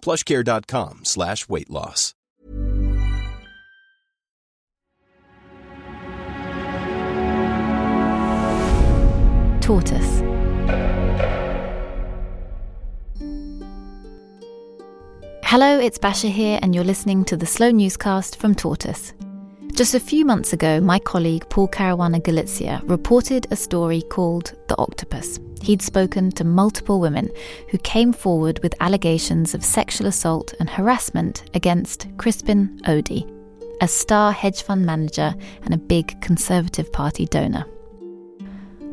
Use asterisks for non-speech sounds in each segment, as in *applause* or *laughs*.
plushcare.com slash weight loss. Tortoise. Hello, it's Basia here, and you're listening to the Slow Newscast from Tortoise. Just a few months ago, my colleague Paul Caruana Galizia reported a story called The Octopus. He'd spoken to multiple women who came forward with allegations of sexual assault and harassment against Crispin Odey, a star hedge fund manager and a big Conservative Party donor.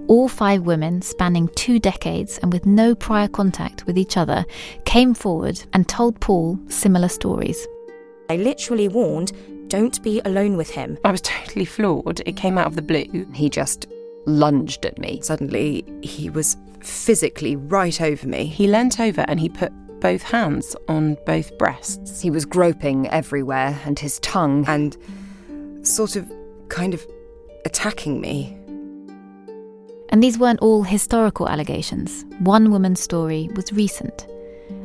All five women, spanning two decades and with no prior contact with each other, came forward and told Paul similar stories. I literally warned, don't be alone with him. I was totally floored. It came out of the blue. He just lunged at me. Suddenly, he was physically right over me. He leant over and he put both hands on both breasts. He was groping everywhere and his tongue. And sort of, kind of attacking me. And these weren't all historical allegations. One woman's story was recent.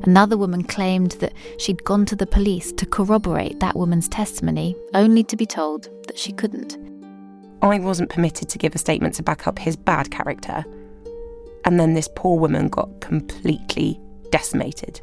Another woman claimed that she'd gone to the police to corroborate that woman's testimony, only to be told that she couldn't. I wasn't permitted to give a statement to back up his bad character. And then this poor woman got completely decimated.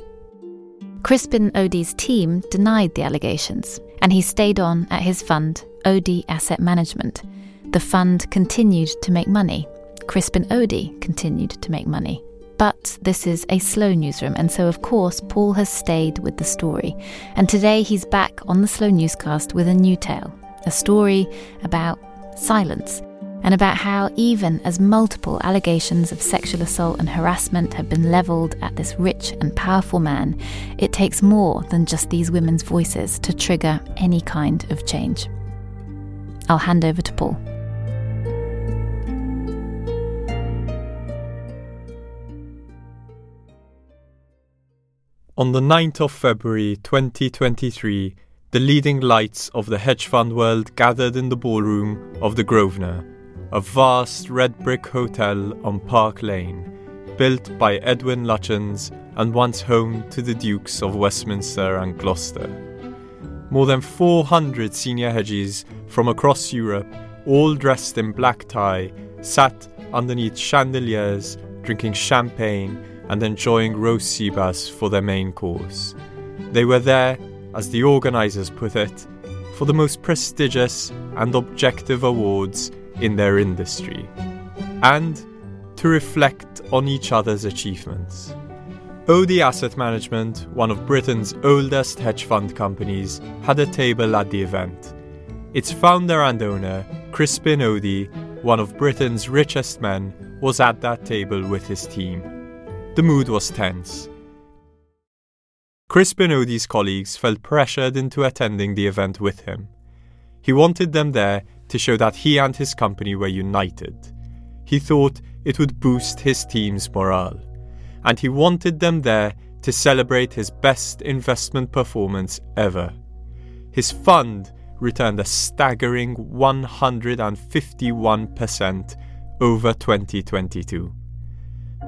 Crispin Odey's team denied the allegations, and he stayed on at his fund, Odey Asset Management. The fund continued to make money. Crispin Odey continued to make money. But this is a slow newsroom, and so of course Paul has stayed with the story. And today he's back on the slow newscast with a new tale a story about silence, and about how, even as multiple allegations of sexual assault and harassment have been levelled at this rich and powerful man, it takes more than just these women's voices to trigger any kind of change. I'll hand over to Paul. On the 9th of February 2023, the leading lights of the hedge fund world gathered in the ballroom of the Grosvenor, a vast red brick hotel on Park Lane, built by Edwin Lutyens and once home to the Dukes of Westminster and Gloucester. More than 400 senior hedges from across Europe, all dressed in black tie, sat underneath chandeliers, drinking champagne and enjoying roast sea bass for their main course. They were there, as the organisers put it, for the most prestigious and objective awards in their industry, and to reflect on each other's achievements. Odey Asset Management, one of Britain's oldest hedge fund companies, had a table at the event. Its founder and owner, Crispin Odey, one of Britain's richest men, was at that table with his team. The mood was tense. Crispin Odey's colleagues felt pressured into attending the event with him. He wanted them there to show that he and his company were united. He thought it would boost his team's morale. And he wanted them there to celebrate his best investment performance ever. His fund returned a staggering 151% over 2022.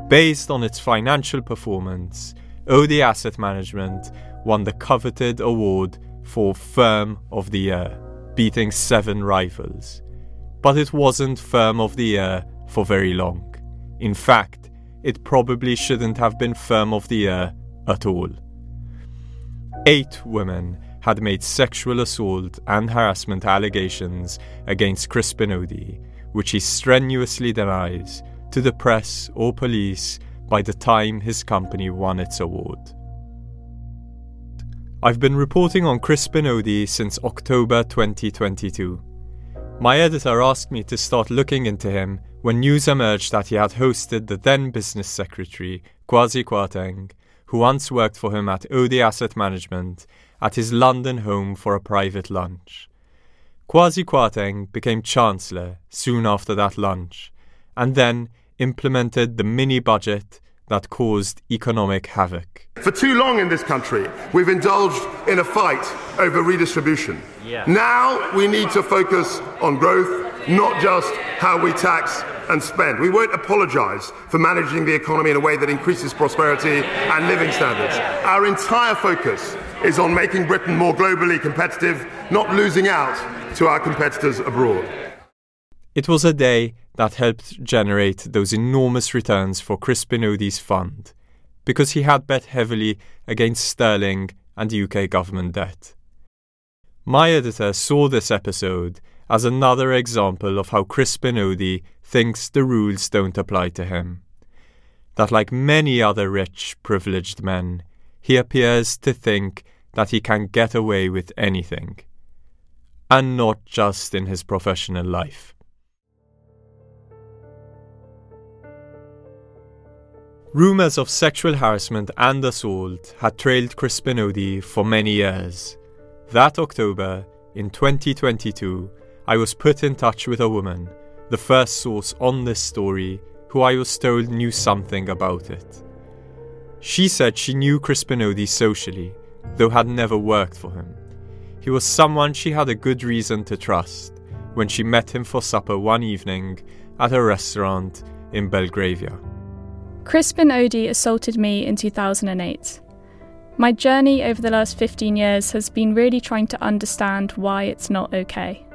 Based on its financial performance, Odey Asset Management won the coveted award for Firm of the Year, beating seven rivals. But it wasn't Firm of the Year for very long. In fact, it probably shouldn't have been Firm of the Year at all. Eight women had made sexual assault and harassment allegations against Crispin Odey, which he strenuously denies to the press or police by the time his company won its award. I've been reporting on Crispin Odey since October 2022. My editor asked me to start looking into him when news emerged that he had hosted the then business secretary, Kwasi Kwarteng, who once worked for him at Odey Asset Management, at his London home for a private lunch. Kwasi Kwarteng became Chancellor soon after that lunch, and then implemented the mini budget that caused economic havoc. For too long in this country, we've indulged in a fight over redistribution. Yeah. Now we need to focus on growth, not just how we tax and spend. We won't apologise for managing the economy in a way that increases prosperity and living standards. Our entire focus is on making Britain more globally competitive, not losing out to our competitors abroad. It was a day that helped generate those enormous returns for Crispin Odey's fund, because he had bet heavily against sterling and UK government debt. My editor saw this episode as another example of how Crispin Odey thinks the rules don't apply to him. That, like many other rich, privileged men, he appears to think that he can get away with anything. And not just in his professional life. Rumours of sexual harassment and assault had trailed Crispin Odey for many years. That October, in 2022, I was put in touch with a woman, the first source on this story, who I was told knew something about it. She said she knew Crispin Odey socially, though had never worked for him. He was someone she had a good reason to trust when she met him for supper one evening at a restaurant in Belgravia. Crispin Odey assaulted me in 2008. My journey over the last 15 years has been really trying to understand why it's not okay.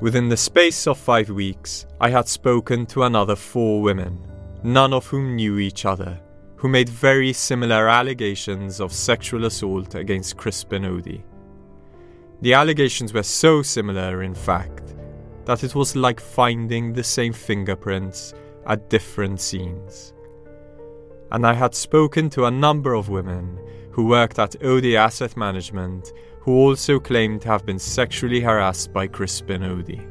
Within the space of five weeks, I had spoken to another four women, none of whom knew each other, who made very similar allegations of sexual assault against Crispin Odey. The allegations were so similar, in fact, that it was like finding the same fingerprints at different scenes. And I had spoken to a number of women who worked at Odey Asset Management who also claimed to have been sexually harassed by Crispin Odey.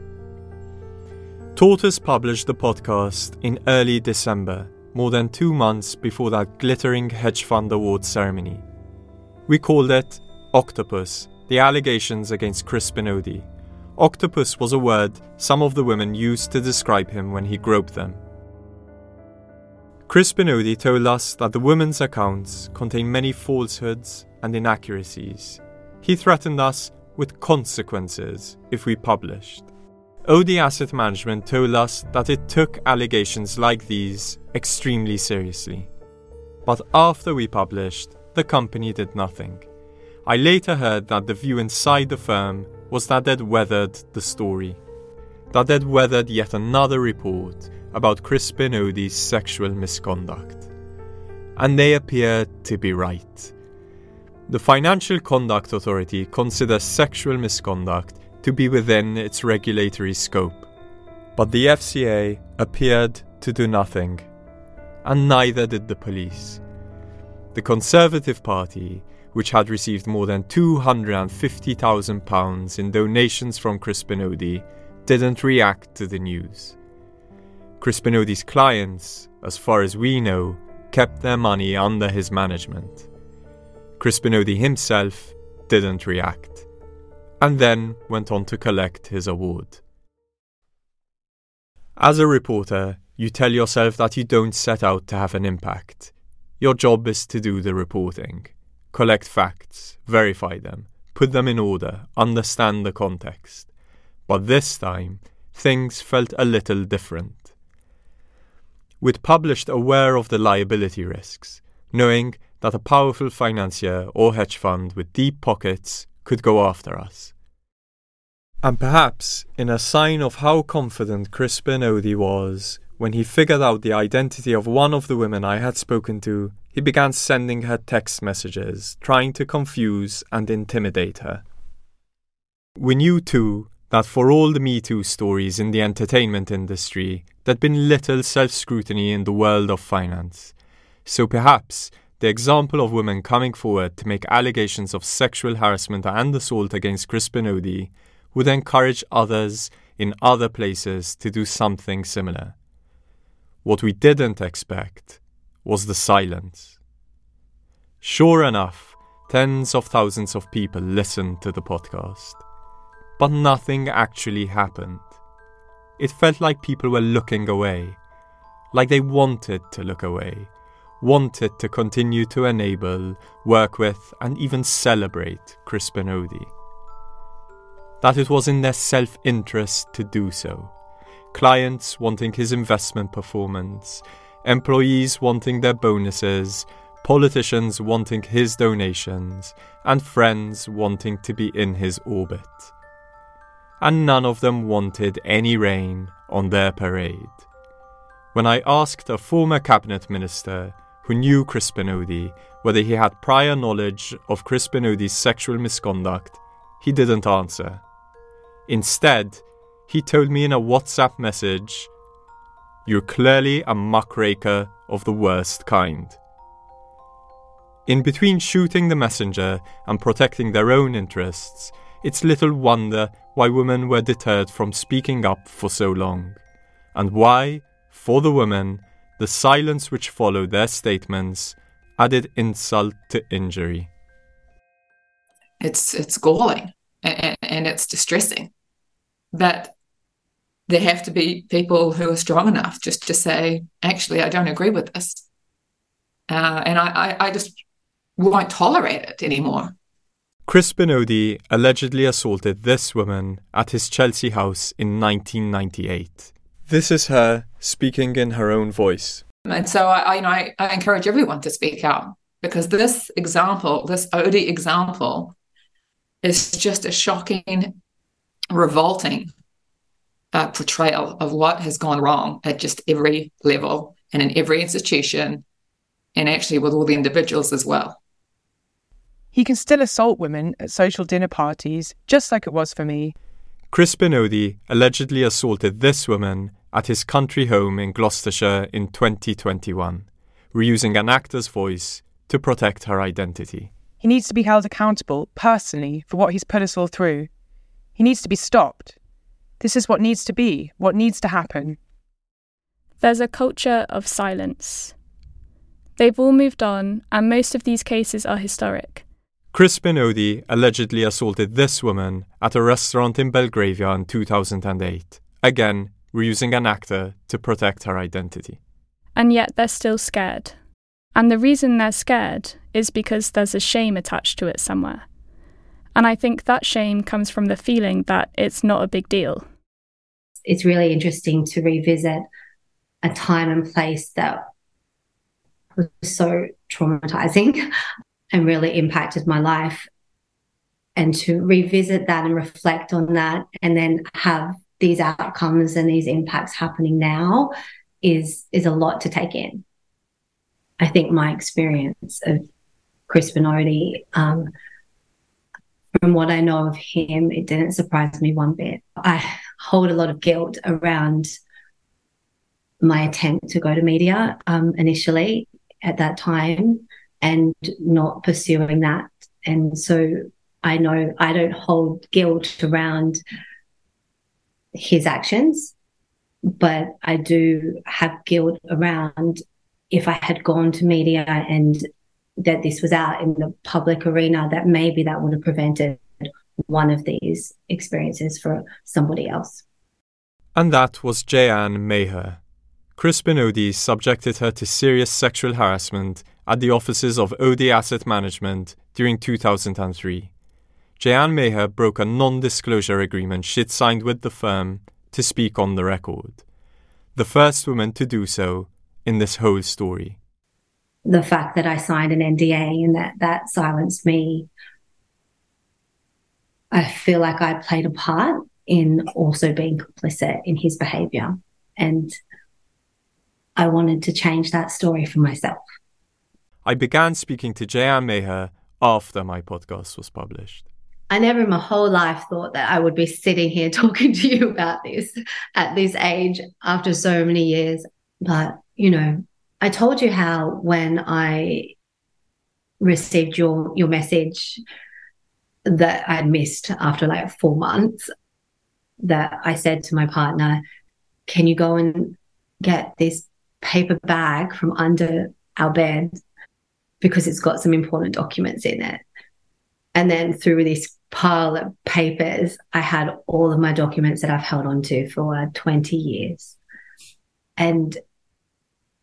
Tortoise published the podcast in early December, more than two months before that glittering hedge fund award ceremony. We called it Octopus, the allegations against Crispin Odey. Octopus was a word some of the women used to describe him when he groped them. Crispin Odey told us that the women's accounts contain many falsehoods and inaccuracies. He threatened us with consequences if we published. Odey Asset Management told us that it took allegations like these extremely seriously. But after we published, the company did nothing. I later heard that the view inside the firm was that they'd weathered the story. That they'd weathered yet another report about Crispin Odey's sexual misconduct. And they appear to be right. The Financial Conduct Authority considers sexual misconduct to be within its regulatory scope. But the FCA appeared to do nothing, and neither did the police. The Conservative Party, which had received more than £250,000 in donations from Crispin Odey, didn't react to the news. Crispin Odey's clients, as far as we know, kept their money under his management. Crispin Odey himself didn't react, and then went on to collect his award. As a reporter, you tell yourself that you don't set out to have an impact. Your job is to do the reporting, collect facts, verify them, put them in order, understand the context. But this time, things felt a little different. We'd published aware of the liability risks, knowing that a powerful financier or hedge fund with deep pockets could go after us. And perhaps, in a sign of how confident Crispin Odey was, When he figured out the identity of one of the women I had spoken to, he began sending her text messages, trying to confuse and intimidate her. We knew too that for all the Me Too stories in the entertainment industry, there'd been little self scrutiny in the world of finance. So perhaps the example of women coming forward to make allegations of sexual harassment and assault against Crispin Odey would encourage others in other places to do something similar. What we didn't expect was the silence. Sure enough, tens of thousands of people listened to the podcast but nothing actually happened. It felt like people were looking away, like they wanted to look away, wanted to continue to enable, work with, and even celebrate Crispin Odey. That it was in their self interest to do so. Clients wanting his investment performance, employees wanting their bonuses, politicians wanting his donations, and friends wanting to be in his orbit and none of them wanted any rain on their parade. When I asked a former cabinet minister who knew Crispin Odey whether he had prior knowledge of Crispin Odey's sexual misconduct, he didn't answer. Instead, he told me in a WhatsApp message, You're clearly a muckraker of the worst kind. In between shooting the messenger and protecting their own interests, it's little wonder why women were deterred from speaking up for so long, and why, for the women, the silence which followed their statements added insult to injury. It's it's galling and, and it's distressing, but there have to be people who are strong enough just to say, actually, I don't agree with this, uh, and I, I, I just won't tolerate it anymore. Crispin Odey allegedly assaulted this woman at his Chelsea house in 1998. This is her speaking in her own voice. And so I, you know, I, I encourage everyone to speak out because this example, this Odey example, is just a shocking, revolting uh, portrayal of what has gone wrong at just every level and in every institution, and actually with all the individuals as well. He can still assault women at social dinner parties, just like it was for me. Crispin Odey allegedly assaulted this woman at his country home in Gloucestershire in 2021, reusing an actor's voice to protect her identity. He needs to be held accountable personally for what he's put us all through. He needs to be stopped. This is what needs to be, what needs to happen. There's a culture of silence. They've all moved on, and most of these cases are historic. Crispin Odey allegedly assaulted this woman at a restaurant in Belgravia in 2008, again reusing an actor to protect her identity. And yet they're still scared. And the reason they're scared is because there's a shame attached to it somewhere. And I think that shame comes from the feeling that it's not a big deal. It's really interesting to revisit a time and place that was so traumatizing *laughs* and really impacted my life. And to revisit that and reflect on that and then have these outcomes and these impacts happening now is is a lot to take in. I think my experience of Chris Odey, um, from what I know of him, it didn't surprise me one bit. I hold a lot of guilt around my attempt to go to media um, initially at that time and not pursuing that. And so I know I don't hold guilt around his actions, but I do have guilt around if I had gone to media and that this was out in the public arena, that maybe that would have prevented one of these experiences for somebody else. And that was Jeanne Maher. Crispin Odey subjected her to serious sexual harassment at the offices of Odey Asset Management during 2003. Jeanne Maher broke a non disclosure agreement she'd signed with the firm to speak on the record. The first woman to do so in this whole story. The fact that I signed an NDA and that that silenced me, I feel like I played a part in also being complicit in his behavior. And I wanted to change that story for myself. I began speaking to Jeanne Maher after my podcast was published. I never in my whole life thought that I would be sitting here *laughs* talking to you about this at this age after so many years. But, you know, I told you how when I received your your message that I'd missed after like four months, that I said to my partner, Can you go and get this paper bag from under our bed because it's got some important documents in it. And then through this pile of papers, I had all of my documents that I've held on to for 20 years. And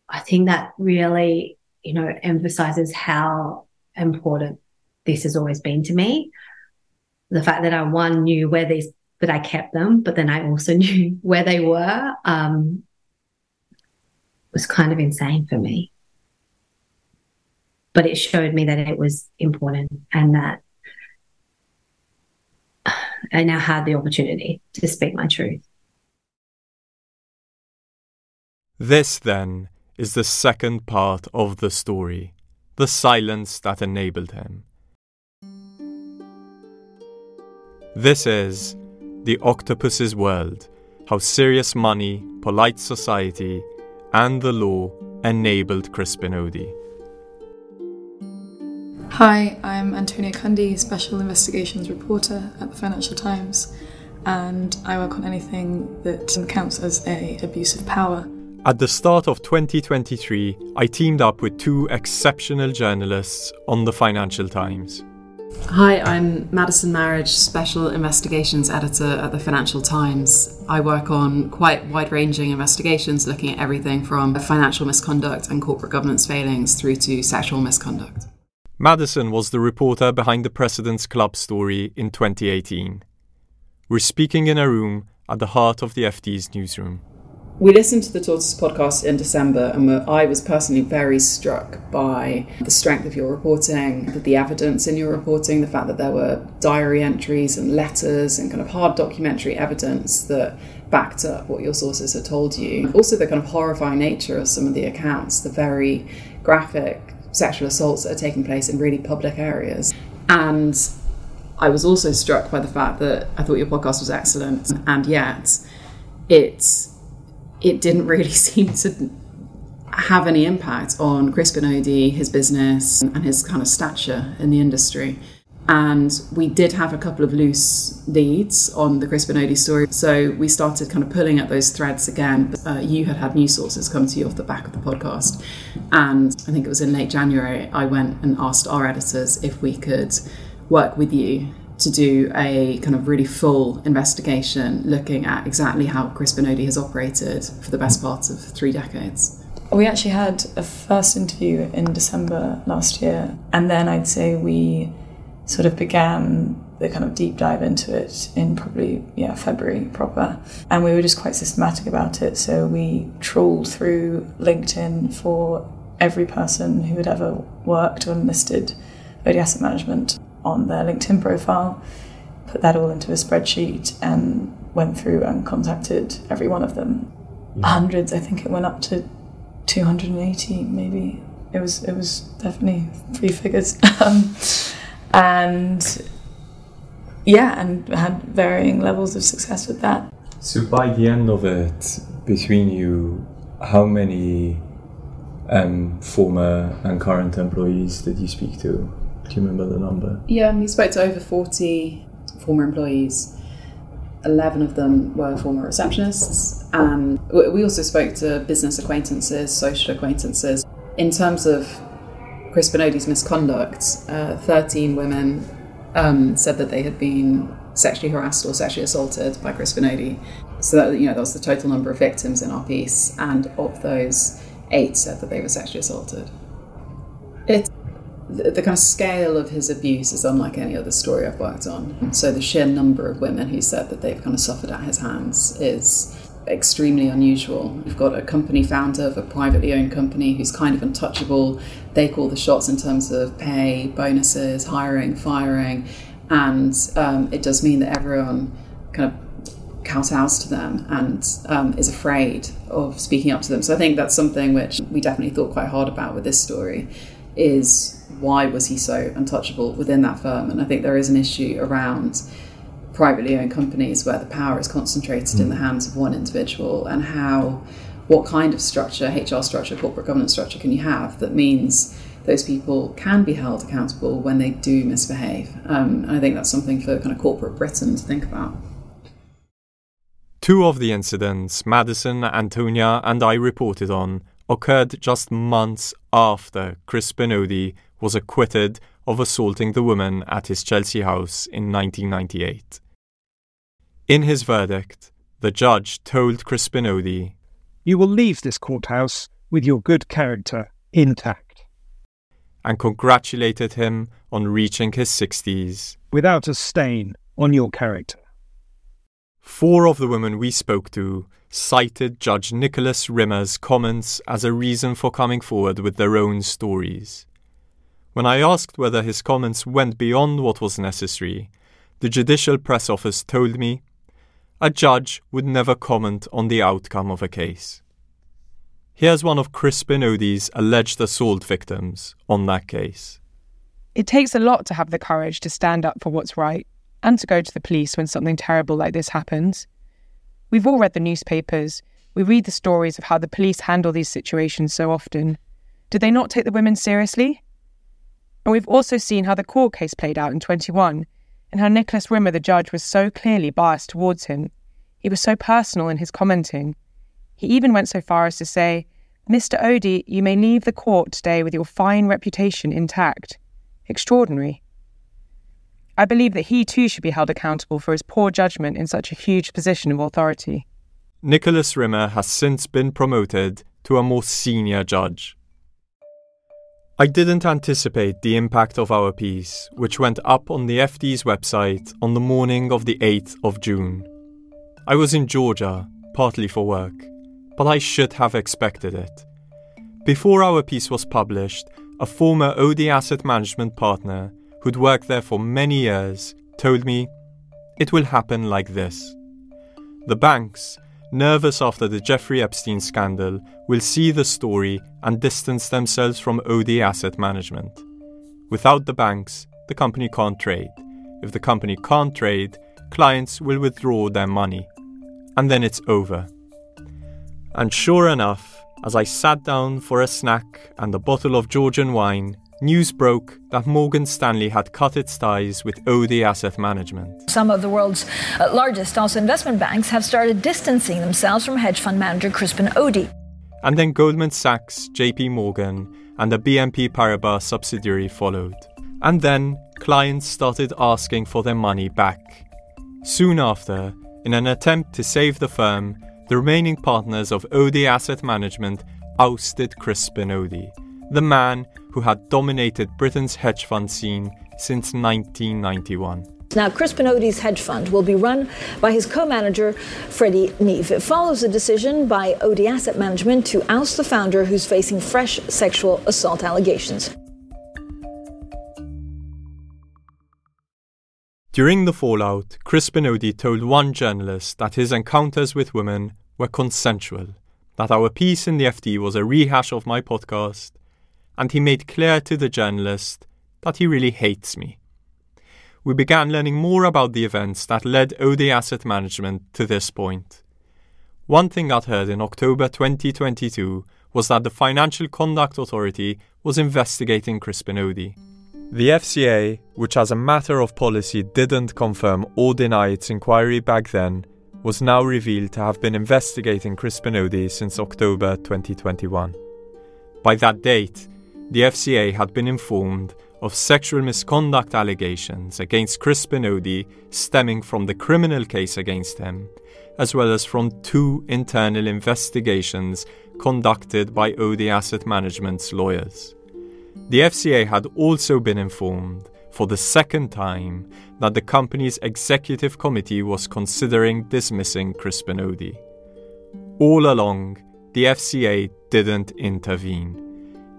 I think that really, you know, emphasizes how important this has always been to me. The fact that I one knew where these that I kept them, but then I also *laughs* knew where they were um, was kind of insane for me but it showed me that it was important and that I now had the opportunity to speak my truth. This, then, is the second part of the story the silence that enabled him. This is The Octopus's World How Serious Money, Polite Society, and the Law Enabled Crispin Odey. Hi, I'm Antonia Cundy, Special Investigations Reporter at the Financial Times, and I work on anything that counts as a abuse of power. At the start of 2023, I teamed up with two exceptional journalists on the Financial Times. Hi, I'm Madison Marriage, Special Investigations Editor at the Financial Times. I work on quite wide ranging investigations looking at everything from financial misconduct and corporate governance failings through to sexual misconduct. Madison was the reporter behind the President's Club story in 2018. We're speaking in a room at the heart of the FT's newsroom. We listened to the Tortoise podcast in December, and I was personally very struck by the strength of your reporting, the evidence in your reporting, the fact that there were diary entries and letters and kind of hard documentary evidence that backed up what your sources had told you. Also, the kind of horrifying nature of some of the accounts, the very graphic sexual assaults that are taking place in really public areas. And I was also struck by the fact that I thought your podcast was excellent, and yet it it didn't really *laughs* seem to have any impact on Crispin Odey, his business, and his kind of stature in the industry. And we did have a couple of loose leads on the Crispin Odey story. So we started kind of pulling at those threads again. Uh, you had had news sources come to you off the back of the podcast. And I think it was in late January, I went and asked our editors if we could work with you to do a kind of really full investigation looking at exactly how Crispin Odey has operated for the best part of three decades. We actually had a first interview in December last year, and then I'd say we sort of began the kind of deep dive into it in probably yeah February proper, and we were just quite systematic about it. So we trawled through LinkedIn for every person who had ever worked or enlisted Odey Asset Management on their LinkedIn profile, put that all into a spreadsheet, and went through and contacted every one of them. Yeah. Hundreds, I think it went up to 280 maybe. It was it was definitely three figures. *laughs* Um, and yeah, and had varying levels of success with that. So by the end of it, between you, how many um, former and current employees did you speak to? Do you remember the number? Yeah, we spoke to over 40 former employees. 11 of them were former receptionists, and we also spoke to business acquaintances, social acquaintances. In terms of Crispin Odey's misconduct, uh, 13 women um, said that they had been sexually harassed or sexually assaulted by Chris Odey. So that you know that was the total number of victims in our piece, and of those, eight said that they were sexually assaulted. It the, the kind of scale of his abuse is unlike any other story I've worked on. So the sheer number of women who said that they've kind of suffered at his hands is extremely unusual. We've got a company founder of a privately owned company who's kind of untouchable. They call the shots in terms of pay, bonuses, hiring, firing, and um, it does mean that everyone kind of kowtows to them and um, is afraid of speaking up to them. So I think that's something which we definitely thought quite hard about with this story is why was he so untouchable within that firm? And I think there is an issue around privately owned companies where the power is concentrated mm. in the hands of one individual and how what kind of structure, HR structure, corporate governance structure can you have that means those people can be held accountable when they do misbehave. Um, and I think that's something for kind of corporate Britain to think about. Two of the incidents Madison, Antonia, and I reported on occurred just months after Chris Odey was acquitted of assaulting the woman at his Chelsea house in 1998. In his verdict, the judge told Crispin Odey, You will leave this courthouse with your good character intact. And congratulated him on reaching his 60s. Without a stain on your character. Four of the women we spoke to cited Judge Nicholas Rimmer's comments as a reason for coming forward with their own stories. When I asked whether his comments went beyond what was necessary, the Judicial Press Office told me a judge would never comment on the outcome of a case. Here's one of Crispin Odey's alleged assault victims on that case. It takes a lot to have the courage to stand up for what's right and to go to the police when something terrible like this happens. We've all read the newspapers. We read the stories of how the police handle these situations so often. Did they not take the women seriously? And we've also seen how the court case played out in 21 and how Nicholas Rimmer, the judge, was so clearly biased towards him. He was so personal in his commenting. He even went so far as to say, Mr. Odey, you may leave the court today with your fine reputation intact. Extraordinary. I believe that he too should be held accountable for his poor judgment in such a huge position of authority. Nicholas Rimmer has since been promoted to a more senior judge. I didn't anticipate the impact of our piece, which went up on the FT's website on the morning of the 8th of June. I was in Georgia, partly for work, but I should have expected it. Before our piece was published, a former Odey Asset Management partner who'd worked there for many years told me it will happen like this. The banks, nervous after the Jeffrey Epstein scandal, will see the story and distance themselves from Odey Asset Management. Without the banks, the company can't trade. If the company can't trade, clients will withdraw their money. And then it's over. And sure enough, as I sat down for a snack and a bottle of Georgian wine, news broke that Morgan Stanley had cut its ties with Odey Asset Management. Some of the world's uh, largest also investment banks have started distancing themselves from hedge fund manager Crispin Odey. And then Goldman Sachs, JP Morgan, and the BNP Paribas subsidiary followed. And then clients started asking for their money back. Soon after, in an attempt to save the firm, the remaining partners of Odey Asset Management ousted Crispin Odey, the man who had dominated Britain's hedge fund scene since 1991. Now, Chris Odey's hedge fund will be run by his co manager, Freddie Neave. It follows a decision by Odey Asset Management to oust the founder who's facing fresh sexual assault allegations. During the fallout, Chris Odey told one journalist that his encounters with women were consensual, that our piece in the FT was a rehash of my podcast, and he made clear to the journalist that he really hates me. We began learning more about the events that led Odey Asset Management to this point. One thing I'd heard in October 2022 was that the Financial Conduct Authority was investigating Crispin Odey. The FCA, which as a matter of policy didn't confirm or deny its inquiry back then, was now revealed to have been investigating Crispin Odey since October 2021. By that date, the FCA had been informed of sexual misconduct allegations against Crispin Odey stemming from the criminal case against him, as well as from two internal investigations conducted by Odey Asset Management's lawyers. The FCA had also been informed for the second time that the company's executive committee was considering dismissing Crispin Odey. All along, the FCA didn't intervene.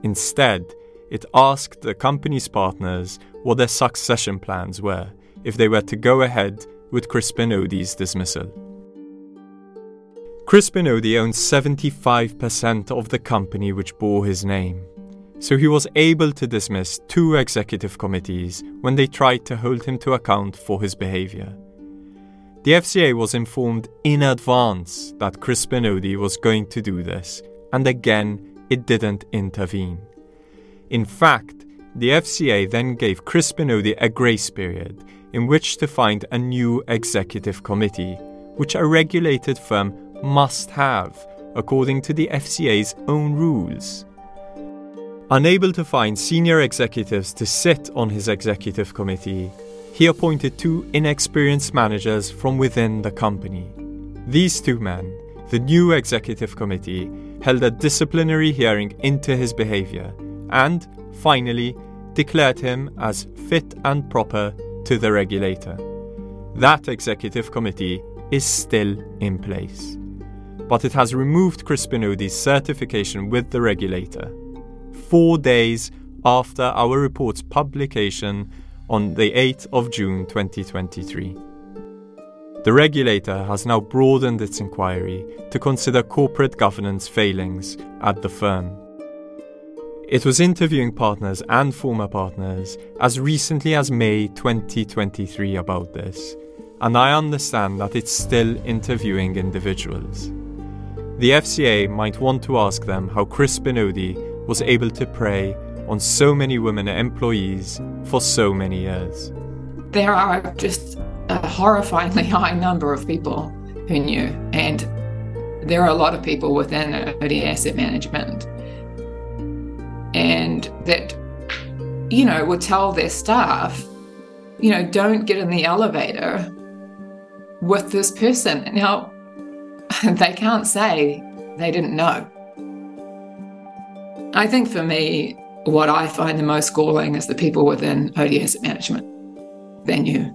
Instead, it asked the company's partners what their succession plans were if they were to go ahead with Crispin Odey's dismissal. Crispin Odey owned 75% of the company which bore his name, so he was able to dismiss two executive committees when they tried to hold him to account for his behaviour. The FCA was informed in advance that Crispin Odey was going to do this, and again, it didn't intervene. In fact, the FCA then gave Crispin Odey a grace period in which to find a new executive committee, which a regulated firm must have, according to the FCA's own rules. Unable to find senior executives to sit on his executive committee, he appointed two inexperienced managers from within the company. These two men, the new executive committee, held a disciplinary hearing into his behaviour and, finally, declared him as fit and proper to the regulator. That executive committee is still in place, but it has removed Crispin Odey's certification with the regulator. Four days after our report's publication on the 8th of June 2023. The regulator has now broadened its inquiry to consider corporate governance failings at the firm. It was interviewing partners and former partners as recently as May 2023 about this, and I understand that it's still interviewing individuals. The FCA might want to ask them how Chris Odey was able to prey on so many women employees for so many years. There are just a horrifyingly *laughs* high number of people who knew, and there are a lot of people within Odey Asset Management, and that you know would tell their staff, you know, don't get in the elevator with this person. Now, *laughs* they can't say they didn't know. I think for me, what I find the most galling is the people within Odey Asset Management. They knew.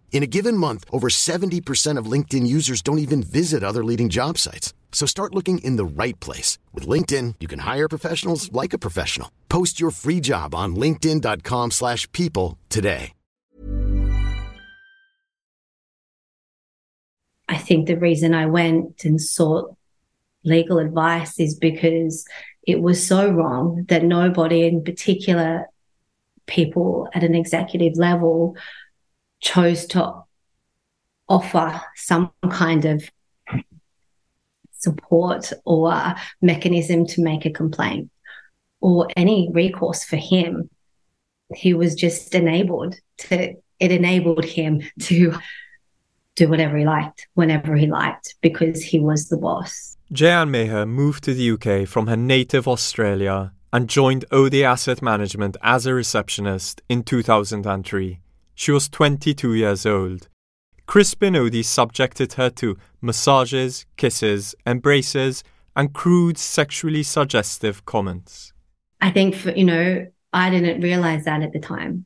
In a given month, over 70% of LinkedIn users don't even visit other leading job sites. So start looking in the right place. With LinkedIn, you can hire professionals like a professional. Post your free job on linkedin.com slash people today. I think the reason I went and sought legal advice is because it was so wrong that nobody in particular people at an executive level chose to offer some kind of support or mechanism to make a complaint or any recourse for him. He was just enabled to it enabled him to do whatever he liked, whenever he liked, because he was the boss. Jeanne Maher moved to the UK from her native Australia and joined Odey Asset Management as a receptionist in 2003. She was 22 years old. Crispin Odey subjected her to massages, kisses, embraces, and crude sexually suggestive comments. I think, for, you know, I didn't realize that at the time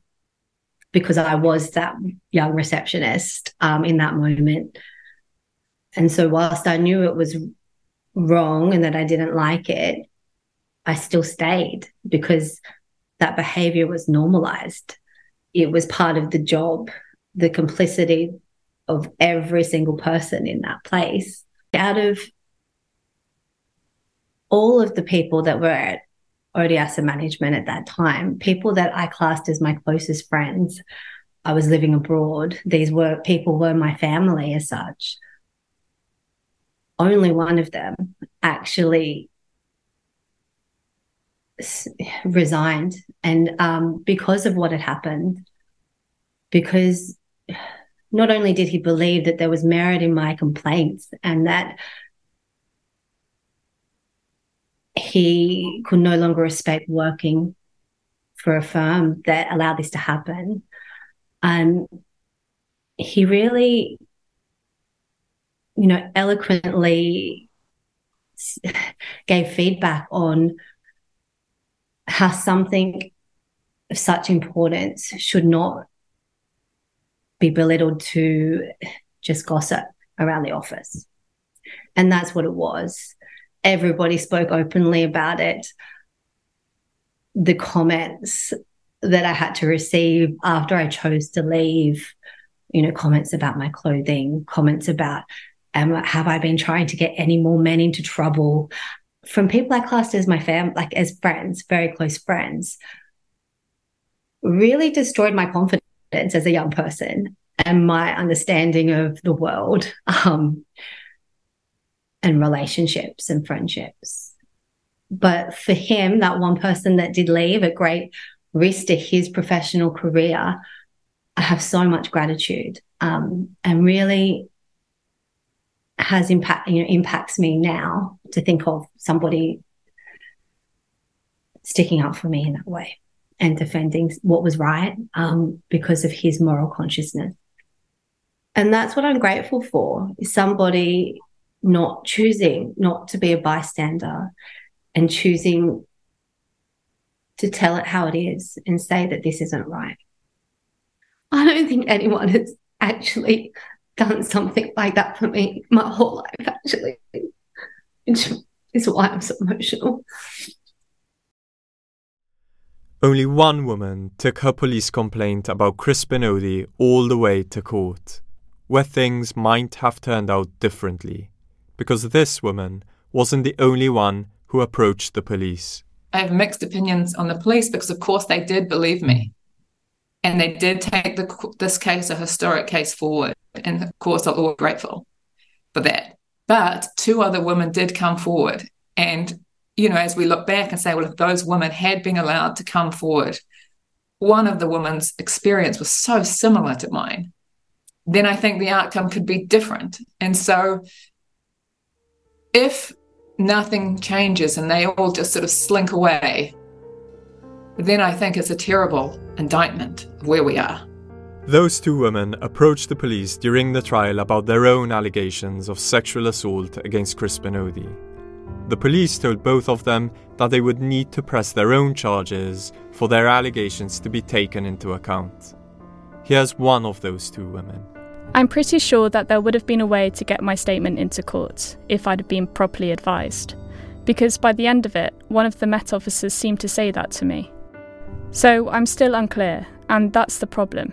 because I was that young receptionist um, in that moment. And so, whilst I knew it was wrong and that I didn't like it, I still stayed because that behavior was normalized. It was part of the job, the complicity of every single person in that place. Out of all of the people that were at Odey Asset Management at that time, people that I classed as my closest friends, I was living abroad. These were people were my family as such. Only one of them actually resigned, and um, because of what had happened, because not only did he believe that there was merit in my complaints and that he could no longer respect working for a firm that allowed this to happen. Um, he really, you know, eloquently gave feedback on how something of such importance should not be belittled to just gossip around the office. And that's what it was. Everybody spoke openly about it. The comments that I had to receive after I chose to leave, you know, comments about my clothing, comments about, um, have I been trying to get any more men into trouble? From people I classed as my fam, like as friends, very close friends, really destroyed my confidence as a young person and my understanding of the world *laughs* um, and relationships and friendships. But for him, that one person that did leave at great risk to his professional career, I have so much gratitude um, and really has impact you know impacts me now to think of somebody sticking up for me in that way and defending what was right um, because of his moral consciousness. And that's what I'm grateful for is somebody not choosing not to be a bystander and choosing to tell it how it is and say that this isn't right. I don't think anyone has actually done something like that for me my whole life, actually, which is why I'm so emotional. Only one woman took her police complaint about Crispin Odey all the way to court, where things might have turned out differently, because this woman wasn't the only one who approached the police. I have mixed opinions on the police because, of course, they did believe me. And they did take the, this case, a historic case, forward. And of course, I'm all grateful for that. But two other women did come forward. And you know, as we look back and say, well, if those women had been allowed to come forward, one of the women's experience was so similar to mine, then I think the outcome could be different. And so if nothing changes and they all just sort of slink away, then I think it's a terrible indictment of where we are. Those two women approached the police during the trial about their own allegations of sexual assault against Crispin Odey. The police told both of them that they would need to press their own charges for their allegations to be taken into account. Here's one of those two women. I'm pretty sure that there would have been a way to get my statement into court if I'd been properly advised, because by the end of it, one of the Met officers seemed to say that to me. So I'm still unclear, and that's the problem.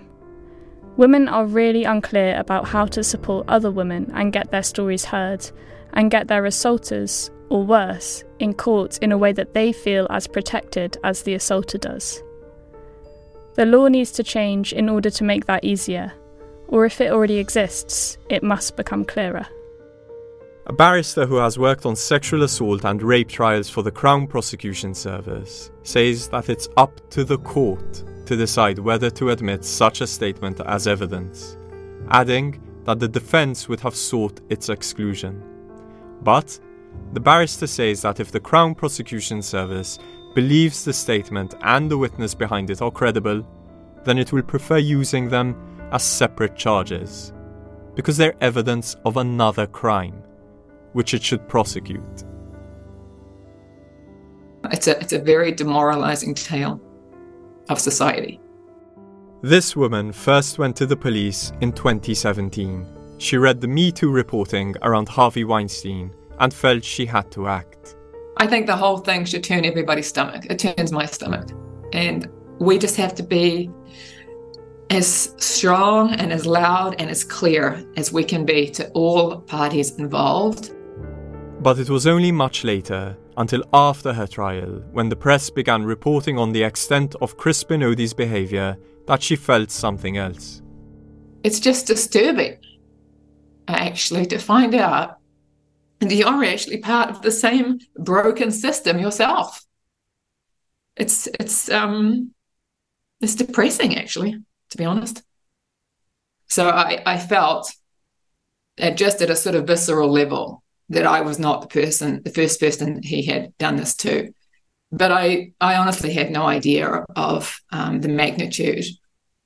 Women are really unclear about how to support other women and get their stories heard, and get their assaulters or worse, in court in a way that they feel as protected as the assaulter does. The law needs to change in order to make that easier, or if it already exists, it must become clearer. A barrister who has worked on sexual assault and rape trials for the Crown Prosecution Service says that it's up to the court to decide whether to admit such a statement as evidence, adding that the defence would have sought its exclusion. But the barrister says that if the Crown Prosecution Service believes the statement and the witness behind it are credible, then it will prefer using them as separate charges, because they're evidence of another crime, which it should prosecute. It's a, it's a very demoralizing tale of society. This woman first went to the police in 2017. She read the Me Too reporting around Harvey Weinstein and felt she had to act. I think the whole thing should turn everybody's stomach. It turns my stomach. And we just have to be as strong and as loud and as clear as we can be to all parties involved. But it was only much later, until after her trial, when the press began reporting on the extent of Crispin Odey's behaviour, that she felt something else. It's just disturbing, actually, to find out you're actually part of the same broken system yourself. It's it's um it's depressing actually, to be honest. So I, I felt at just at a sort of visceral level that I was not the person, the first person he had done this to. But I, I honestly had no idea of um, the magnitude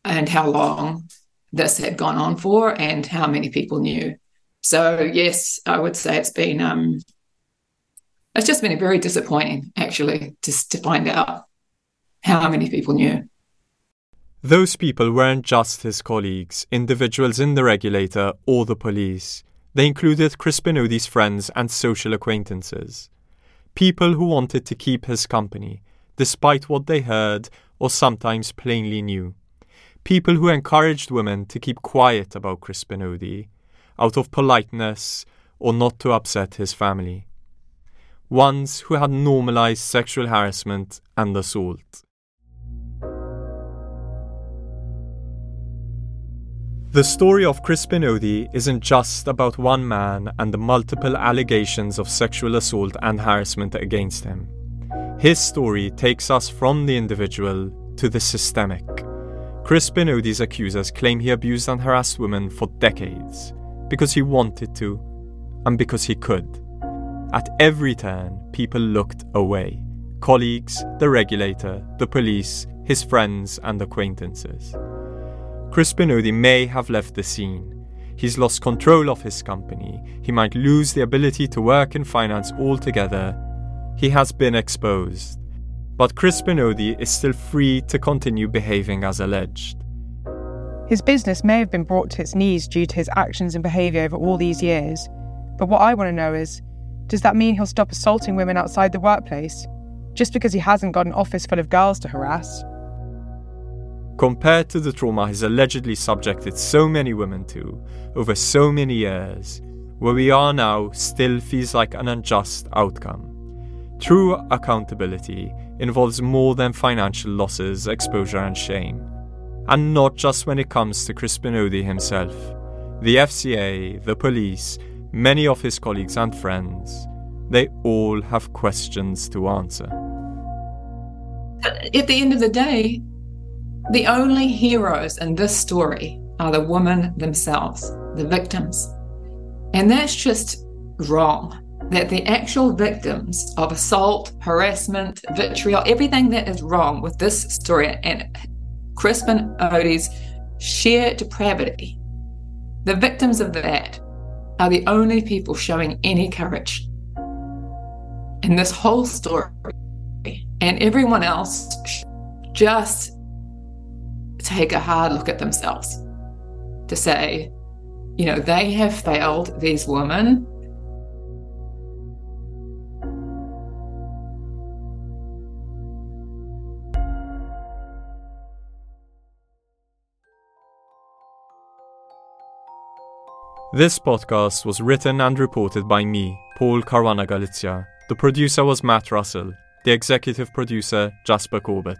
and how long this had gone on for and how many people knew. So yes, I would say it's been um, it's just been very disappointing actually just to find out how many people knew. Those people weren't just his colleagues, individuals in the regulator or the police. They included Crispin Odey's friends and social acquaintances. People who wanted to keep his company, despite what they heard or sometimes plainly knew. People who encouraged women to keep quiet about Crispin Odey out of politeness or not to upset his family. Ones who had normalized sexual harassment and assault. The story of Crispin Odey isn't just about one man and the multiple allegations of sexual assault and harassment against him. His story takes us from the individual to the systemic. Crispin Odey's accusers claim he abused and harassed women for decades, because he wanted to, and because he could. At every turn, people looked away colleagues, the regulator, the police, his friends, and acquaintances. Crispin Odey may have left the scene. He's lost control of his company. He might lose the ability to work in finance altogether. He has been exposed. But Crispin Odey is still free to continue behaving as alleged. His business may have been brought to its knees due to his actions and behaviour over all these years, but what I want to know is does that mean he'll stop assaulting women outside the workplace just because he hasn't got an office full of girls to harass? Compared to the trauma he's allegedly subjected so many women to over so many years, where we are now still feels like an unjust outcome. True accountability involves more than financial losses, exposure, and shame and not just when it comes to Crispin Odey himself. The FCA, the police, many of his colleagues and friends, they all have questions to answer. At the end of the day, the only heroes in this story are the women themselves, the victims. And that's just wrong. That the actual victims of assault, harassment, vitriol, everything that is wrong with this story and Crispin Odey's sheer depravity. The victims of that are the only people showing any courage in this whole story. And everyone else just take a hard look at themselves to say, you know, they have failed these women This podcast was written and reported by me, Paul Caruana Galizia. The producer was Matt Russell, the executive producer, Jasper Corbett.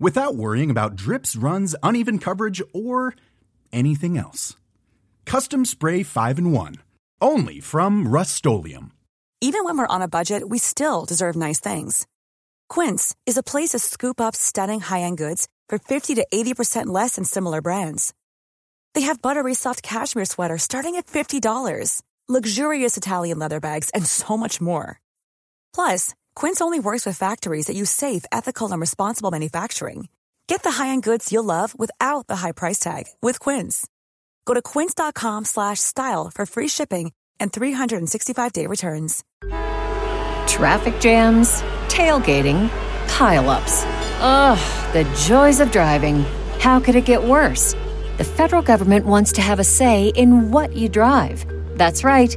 without worrying about drips, runs, uneven coverage, or anything else. Custom Spray 5 in 1. Only from Rust Even when we're on a budget, we still deserve nice things. Quince is a place to scoop up stunning high end goods for 50 to 80% less than similar brands. They have buttery soft cashmere sweaters starting at $50, luxurious Italian leather bags, and so much more. Plus, Quince only works with factories that use safe, ethical, and responsible manufacturing. Get the high-end goods you'll love without the high price tag with Quince. Go to quince.com/style for free shipping and 365-day returns. Traffic jams, tailgating, pile-ups. Ugh, the joys of driving. How could it get worse? The federal government wants to have a say in what you drive. That's right.